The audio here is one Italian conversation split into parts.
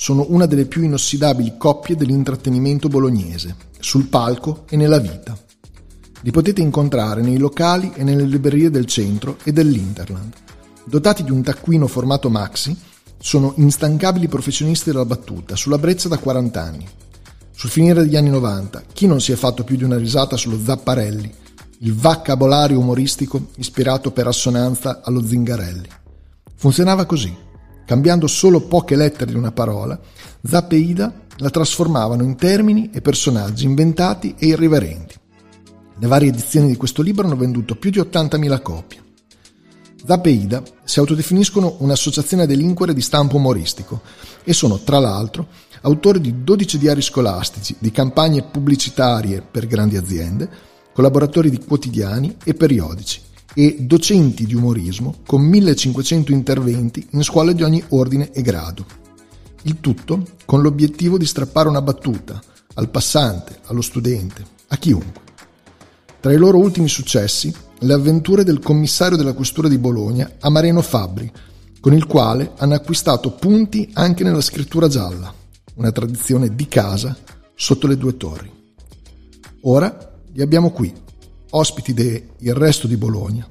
sono una delle più inossidabili coppie dell'intrattenimento bolognese, sul palco e nella vita. Li potete incontrare nei locali e nelle librerie del centro e dell'Interland. Dotati di un taccuino formato maxi, sono instancabili professionisti della battuta, sulla brezza da 40 anni. Sul finire degli anni 90, chi non si è fatto più di una risata sullo Zapparelli, il vocabolario umoristico ispirato per assonanza allo Zingarelli? Funzionava così. Cambiando solo poche lettere di una parola, Zapp e Ida la trasformavano in termini e personaggi inventati e irriverenti. Le varie edizioni di questo libro hanno venduto più di 80.000 copie. Zapp e Ida si autodefiniscono un'associazione a delinquere di stampo umoristico e sono, tra l'altro, autori di 12 diari scolastici, di campagne pubblicitarie per grandi aziende, collaboratori di quotidiani e periodici e docenti di umorismo con 1500 interventi in scuole di ogni ordine e grado. Il tutto con l'obiettivo di strappare una battuta al passante, allo studente, a chiunque. Tra i loro ultimi successi, le avventure del commissario della questura di Bologna, Amareno Fabbri, con il quale hanno acquistato punti anche nella scrittura gialla, una tradizione di casa sotto le due torri. Ora li abbiamo qui, ospiti de Il resto di Bologna,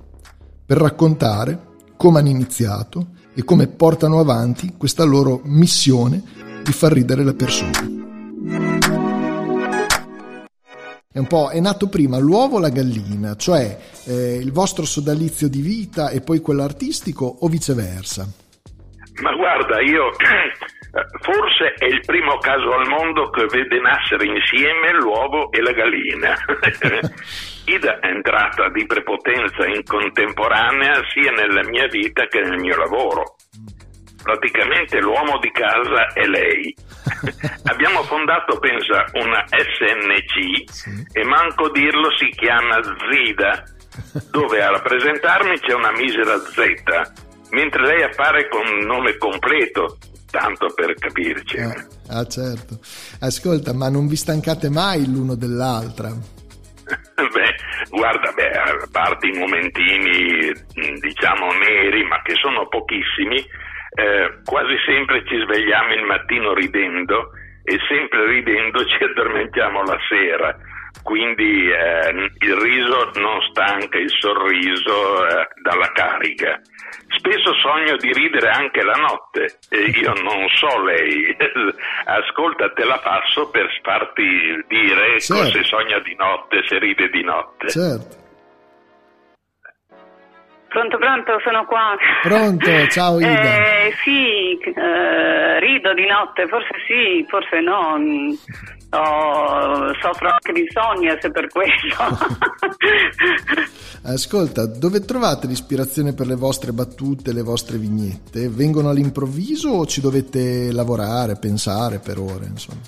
per raccontare come hanno iniziato e come portano avanti questa loro missione di far ridere le persone. È un po' è nato prima l'uovo o la gallina, cioè eh, il vostro sodalizio di vita e poi quello artistico o viceversa? Ma guarda, io forse è il primo caso al mondo che vede nascere insieme l'uovo e la gallina. Ida è entrata di prepotenza in contemporanea sia nella mia vita che nel mio lavoro. Praticamente l'uomo di casa è lei. Abbiamo fondato, pensa, una SNC sì. e manco dirlo si chiama Zida, dove a rappresentarmi c'è una misera Z, mentre lei appare con nome completo, tanto per capirci. Eh, ah, certo. Ascolta, ma non vi stancate mai l'uno dell'altra? beh, guarda, beh, a parte i momentini, diciamo, neri, ma che sono pochissimi, eh, quasi sempre ci svegliamo il mattino ridendo e sempre ridendo ci addormentiamo la sera. Quindi eh, il riso non stanca il sorriso eh, dalla carica. Spesso sogno di ridere anche la notte e io non so lei. Ascolta, te la passo per farti dire certo. se sogna di notte, se ride di notte. Certo. Pronto, pronto, sono qua. Pronto, ciao Ida. Eh, sì, eh, rido di notte, forse sì, forse no. Oh, soffro anche di insonnia se per questo. Ascolta, dove trovate l'ispirazione per le vostre battute, le vostre vignette? Vengono all'improvviso o ci dovete lavorare, pensare per ore, insomma?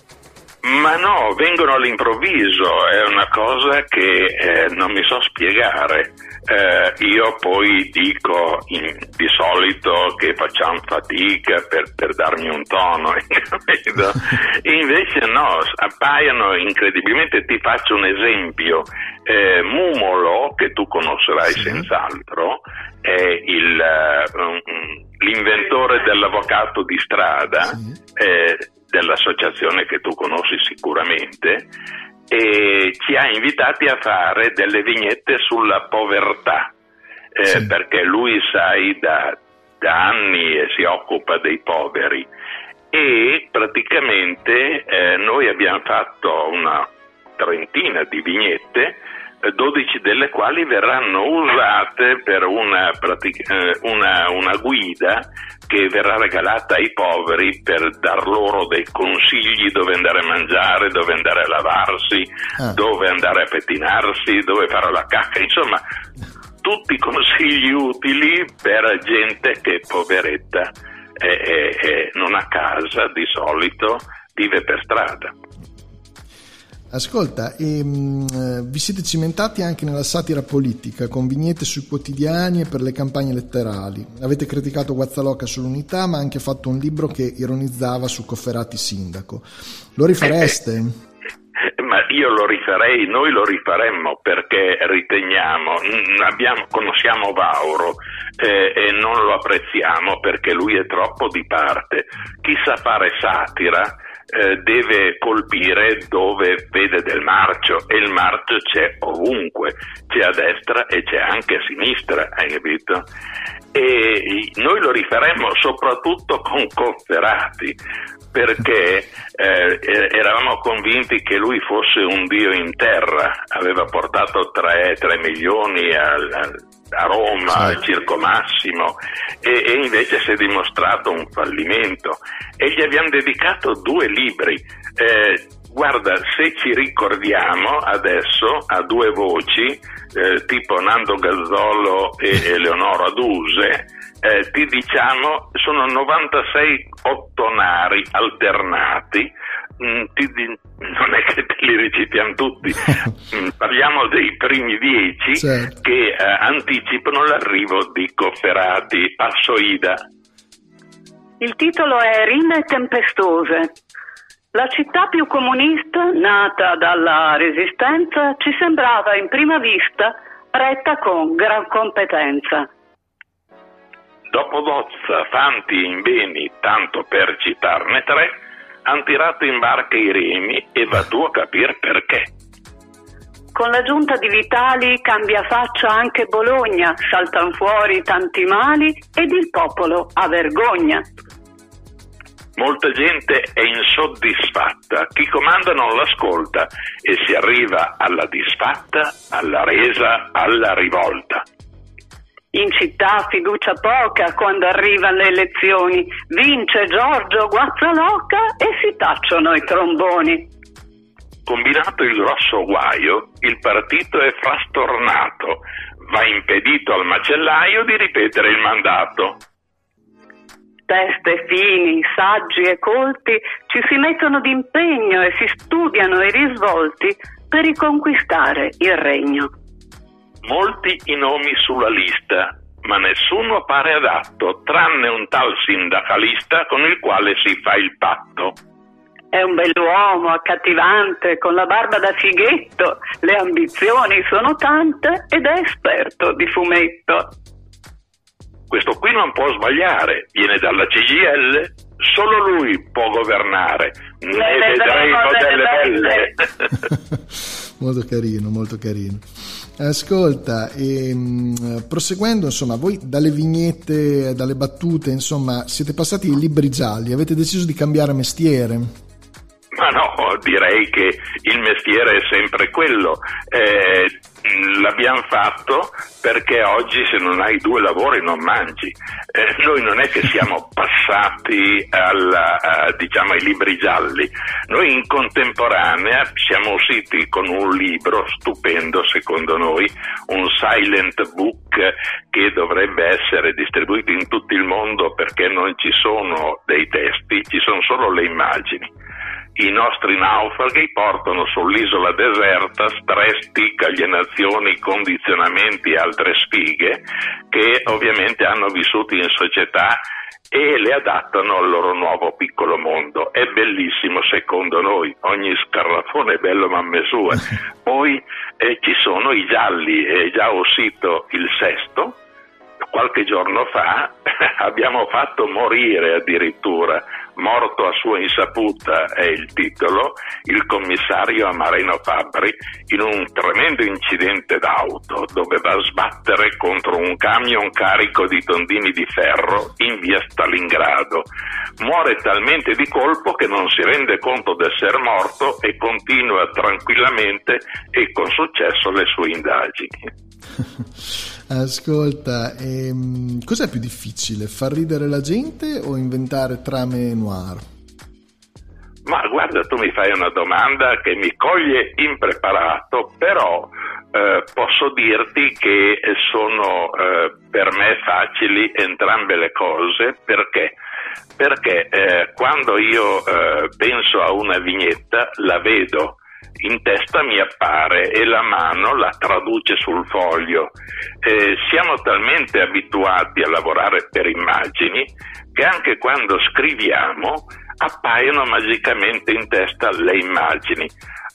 Ma no, vengono all'improvviso, è una cosa che eh, non mi so spiegare. Eh, io poi dico in, di solito che facciamo fatica per, per darmi un tono, e invece no, appaiono incredibilmente. Ti faccio un esempio. Eh, Mumolo, che tu conoscerai sì. senz'altro, è il, uh, l'inventore dell'avvocato di strada. Sì eh, dell'associazione che tu conosci sicuramente, e ci ha invitati a fare delle vignette sulla povertà, eh, sì. perché lui, sai, da, da, anni si occupa dei poveri e praticamente eh, noi abbiamo fatto una trentina di vignette 12 delle quali verranno usate per una, eh, una, una, guida che verrà regalata ai poveri per dar loro dei consigli dove andare a mangiare, dove andare a lavarsi, ah. dove andare a pettinarsi, dove fare la cacca, insomma tutti consigli utili per gente che poveretta. e, e, e non ha casa, di solito vive per strada. Ascolta, e, mh, vi siete cimentati anche nella satira politica, con vignette sui quotidiani e per le campagne elettorali. Avete criticato Guazzaloca sull'unità, ma anche fatto un libro che ironizzava su Cofferati sindaco. Lo rifareste? ma io lo rifarei, noi lo rifaremmo perché riteniamo, abbiamo, conosciamo Vauro eh, e non lo apprezziamo perché lui è troppo di parte. Chi sa fare satira eh, deve colpire dove vede del marcio. E il marcio c'è ovunque, c'è a destra e c'è anche a sinistra, hai capito? E noi lo rifaremmo soprattutto con Cofferati perché eh, eravamo convinti che lui fosse un dio in terra, aveva portato 3, 3 milioni al, a Roma, sì. al Circo Massimo, e, e, invece si è dimostrato un fallimento. E gli abbiamo dedicato due libri. Eh, guarda, se ci ricordiamo adesso a due voci, eh, tipo Nando Gazzolo e Eleonora Duse, eh, ti diciamo sono 96 ottonari alternati Mm, non è che te li recitiamo tutti, mm, parliamo dei primi dieci certo. che eh, anticipano l'arrivo di Cofferati a Soida. Il titolo è Rime tempestose. La città più comunista, nata dalla resistenza, ci sembrava in prima vista retta con gran competenza. Dopo Dozza, Fanti Imbeni, tanto per citarne tre, hanno tirato in barca i remi e va tu a capire perché. Con la giunta di Vitali cambia faccia anche Bologna, saltano fuori tanti mali ed il popolo ha vergogna. Molta gente è insoddisfatta, chi comanda non l'ascolta e si arriva alla disfatta, alla resa, alla rivolta. In città fiducia poca quando arrivano le elezioni, vince Giorgio Guazzaloca e si tacciono i tromboni. Combinato il grosso guaio, il partito è frastornato, va impedito al macellaio di ripetere il mandato. Teste fini, saggi e colti ci si mettono d'impegno e si studiano i risvolti per riconquistare il regno molti i nomi sulla lista, ma nessuno pare adatto, tranne un tal sindacalista con il quale si fa il patto. È un bell'uomo, accattivante, con la barba da fighetto, le ambizioni sono tante ed è esperto di fumetto. Questo qui non può sbagliare, viene dalla CGL, solo lui può governare. Ne, vedremo, delle belle. molto carino, molto carino. Ascolta, ehm, proseguendo, insomma, voi dalle vignette, dalle battute, insomma, siete passati ai libri gialli, avete deciso di cambiare mestiere? Ma no, direi che il mestiere è sempre quello. Eh, l'abbiamo fatto perché oggi se non hai due lavori non mangi. Eh, noi non è che siamo passati alla, a, diciamo, ai libri gialli, noi in contemporanea siamo usciti con un libro stupendo secondo noi, un silent book che dovrebbe essere distribuito in tutto il mondo perché non ci sono dei testi, ci sono solo le immagini i nostri naufraghi portano sull'isola deserta stress, alienazioni, condizionamenti e altre sfighe che ovviamente hanno vissuto in società e le adattano al loro nuovo piccolo mondo. È bellissimo secondo noi, ogni scarrafone è bello mamma sua. Poi eh, ci sono i gialli, è già uscito il sesto, qualche giorno fa abbiamo fatto morire addirittura morto a sua insaputa è il titolo, il commissario Amareno Fabbri in un tremendo incidente d'auto doveva sbattere contro un camion carico di tondini di ferro in via Stalingrado. Muore talmente di colpo che non si rende conto di essere morto e continua tranquillamente e con successo le sue indagini. Ascolta, ehm, cos'è più difficile, far ridere la gente o inventare trame noir? Ma guarda, tu mi fai una domanda che mi coglie impreparato, però eh, posso dirti che sono eh, per me facili entrambe le cose. Perché? Perché eh, quando io eh, penso a una vignetta la vedo in testa mi appare e la mano la traduce sul foglio. Eh, siamo talmente abituati a lavorare per immagini che anche quando scriviamo appaiono magicamente in testa le immagini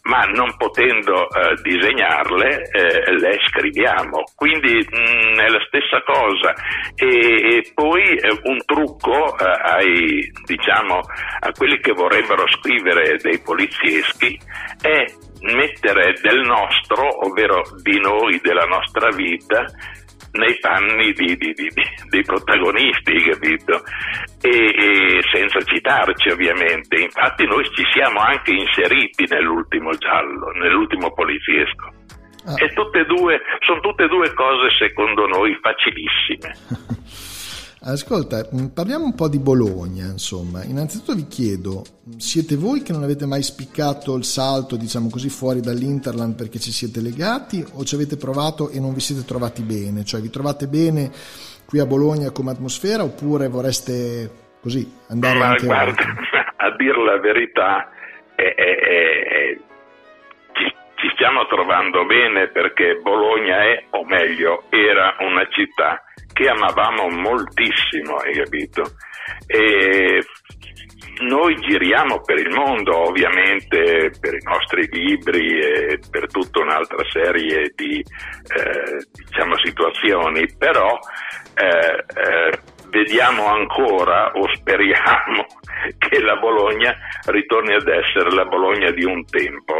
ma non potendo eh, disegnarle eh, le scriviamo, quindi mh, mm, è la stessa cosa. E, e poi eh, un trucco eh, ai, diciamo, a quelli che vorrebbero scrivere dei polizieschi è mettere del nostro, ovvero di noi, della nostra vita, nei panni di, di, di, dei protagonisti, capito? E, e, senza citarci ovviamente. Infatti noi ci siamo anche inseriti nell'ultimo giallo, nell'ultimo poliziesco. Ah. E tutte e due, sono tutte e due cose secondo noi facilissime. Ascolta, mm, parliamo un po' di Bologna, insomma. Innanzitutto vi chiedo, siete voi che non avete mai spiccato il salto, diciamo così, fuori dall'Interland perché ci siete legati o ci avete provato e non vi siete trovati bene? Cioè vi trovate bene qui a Bologna come atmosfera oppure vorreste così andare Ma anche guarda, a dire la verità, è, è, è, stiamo trovando bene perché Bologna è, o meglio, era una città che amavamo moltissimo, hai capito? E noi giriamo per il mondo, ovviamente per i nostri libri e per tutta un'altra serie di eh, diciamo, situazioni, però eh, eh, vediamo ancora o speriamo che la Bologna ritorni ad essere la Bologna di un tempo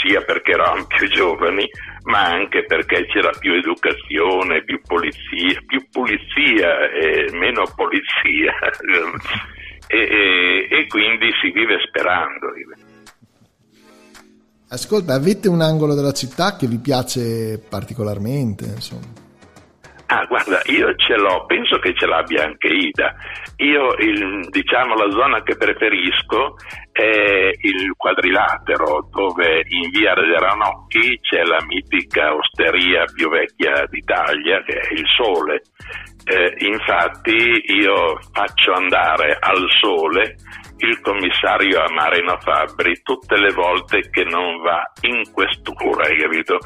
sia perché eravamo più giovani, ma anche perché c'era più educazione, più polizia, più pulizia e meno polizia. e, e, e, quindi si vive sperando. Ascolta, avete un angolo della città che vi piace particolarmente? Insomma? Ah, guarda, io ce l'ho, penso che ce l'abbia anche Ida. Io, il, diciamo, la zona che preferisco è il quadrilatero, dove in via Ranocchi c'è la mitica osteria più vecchia d'Italia, che è il Sole. Eh, infatti io faccio andare al Sole il commissario a Marino Fabbri tutte le volte che non va in questura, hai capito?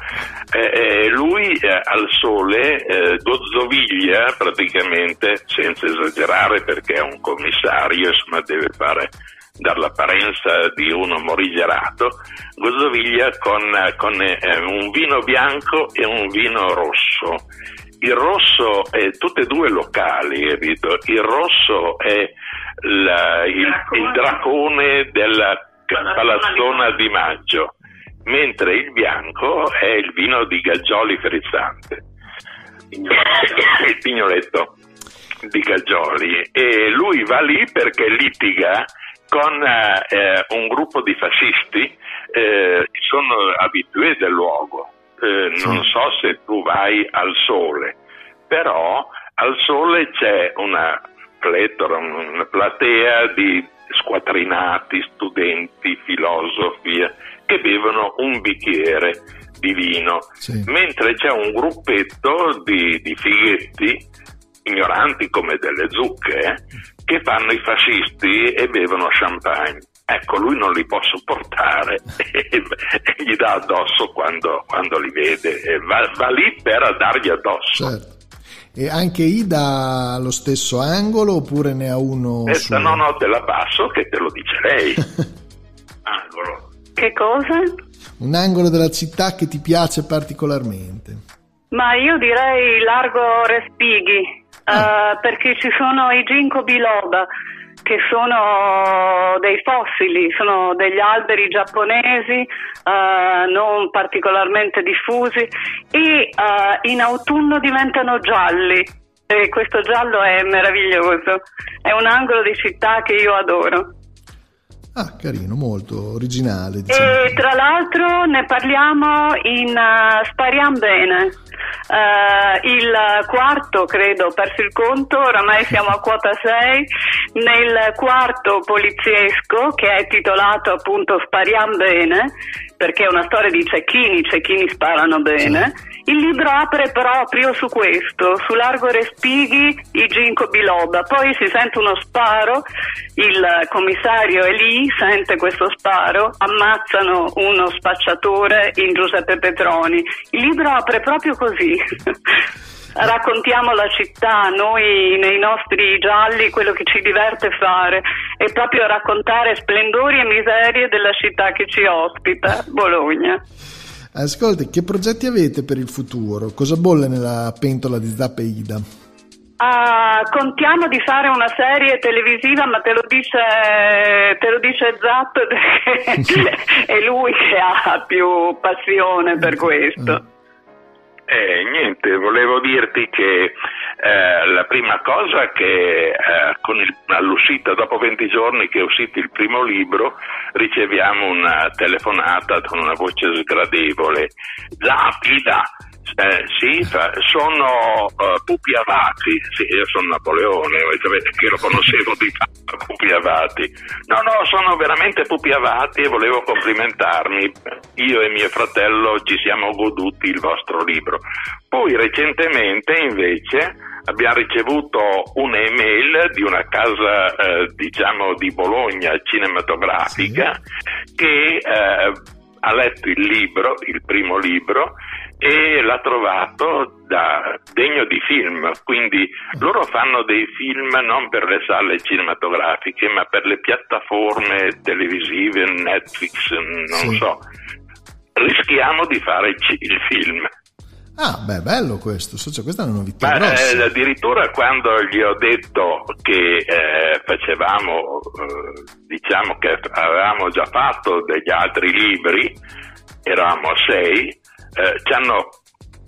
Eh, eh, lui eh, al sole eh, gozzoviglia praticamente, senza esagerare perché è un commissario, insomma deve fare dall'apparenza di uno morigerato, gozzoviglia con, con eh, un vino bianco e un vino rosso. Il rosso è tutte e due locali, capito? Il rosso è la, il, il, dracone della palazzona di maggio, mentre il bianco è il vino di Gaggioli frizzante, il pignoletto di Gaggioli. E lui va lì perché litiga con eh, un gruppo di fascisti eh, sono abitué del luogo. Eh, non so se tu vai al sole, però al sole c'è una pletora, una platea di squattrinati, studenti, filosofi che bevono un bicchiere di vino, sì. mentre c'è un gruppetto di, di, fighetti ignoranti come delle zucche eh, che fanno i fascisti e bevono champagne. Ecco, lui non li può sopportare e gli dà addosso quando, quando li vede, va, va, lì per dargli addosso. Certo. E anche Ida ha lo stesso angolo oppure ne ha uno? Questa suo? no, no, te la passo che te lo dice lei. angolo. Che cosa? Un angolo della città che ti piace particolarmente. Ma io direi largo Respighi, ah. uh, perché ci sono i ginkgo biloba che sono dei fossili, sono degli alberi giapponesi uh, non particolarmente diffusi e uh, in autunno diventano gialli e questo giallo è meraviglioso, è un angolo di città che io adoro. Ah, carino, molto originale. Diciamo. E tra l'altro ne parliamo in uh, Spariamo Bene. Uh, il quarto, credo, ho perso il conto, oramai siamo a quota 6, nel quarto poliziesco che è titolato appunto Spariamo Bene, perché è una storia di cecchini, i cecchini sparano bene. Sì. Il libro apre proprio su questo, su Largo Respighi, i ginkgo biloba, poi si sente uno sparo, il commissario è lì, sente questo sparo, ammazzano uno spacciatore in Giuseppe Petroni. Il libro apre proprio così. raccontiamo la città, noi nei nostri gialli quello che ci diverte fare è proprio raccontare splendori e miserie della città che ci ospita, Bologna. Ascolti, che progetti avete per il futuro? Cosa bolle nella pentola di Zappa Ida? Uh, contiamo di fare una serie televisiva, ma te lo dice, te lo dice Zapp perché è lui che ha più passione per questo. Eh, niente, volevo dirti che eh, la prima cosa che eh, il, all'uscita, dopo 20 giorni che è uscito il primo libro, riceviamo una telefonata con una voce sgradevole. Zapida, eh, sì, sono uh, Pupi Avati, sì, io sono Napoleone, sapete che lo conoscevo di Pupi Avati. No, no, sono veramente Pupi Avati e volevo complimentarmi. Io e mio fratello ci siamo goduti il vostro libro. Poi recentemente invece abbiamo ricevuto un'email di una casa eh, diciamo di Bologna cinematografica sì. che eh, ha letto il libro, il primo libro e l'ha trovato da, degno di film, quindi loro fanno dei film non per le sale cinematografiche ma per le piattaforme televisive, Netflix, non sì. so. Rischiamo di fare il film. Ah, beh, bello questo, cioè, questa è una novità. Ma, eh, addirittura quando gli ho detto che eh, facevamo, eh, diciamo che avevamo già fatto degli altri libri, eravamo sei, eh, ci hanno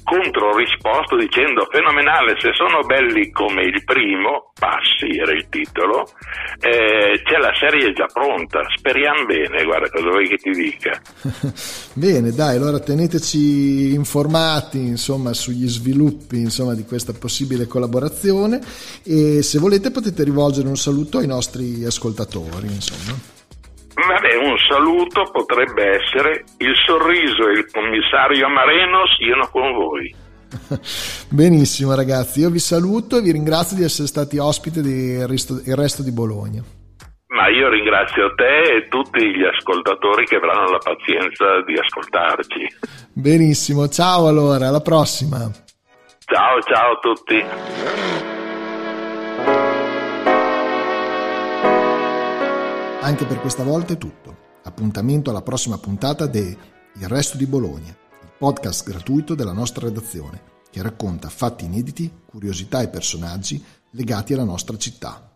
controrisposto dicendo fenomenale, se sono belli come il primo, passi era il titolo, eh, c'è la serie già pronta, speriamo bene, guarda cosa vuoi che ti dica. bene, dai, allora teneteci informati insomma, sugli sviluppi insomma, di questa possibile collaborazione e se volete potete rivolgere un saluto ai nostri ascoltatori. Insomma. Vabbè, un saluto potrebbe essere il sorriso e il commissario Mareno siano con voi. Benissimo ragazzi, io vi saluto e vi ringrazio di essere stati ospiti del resto di Bologna. Ma io ringrazio te e tutti gli ascoltatori che avranno la pazienza di ascoltarci. Benissimo, ciao allora, alla prossima. Ciao, ciao a tutti. Anche per questa volta è tutto. Appuntamento alla prossima puntata de Il Resto di Bologna, il podcast gratuito della nostra redazione, che racconta fatti inediti, curiosità e personaggi legati alla nostra città.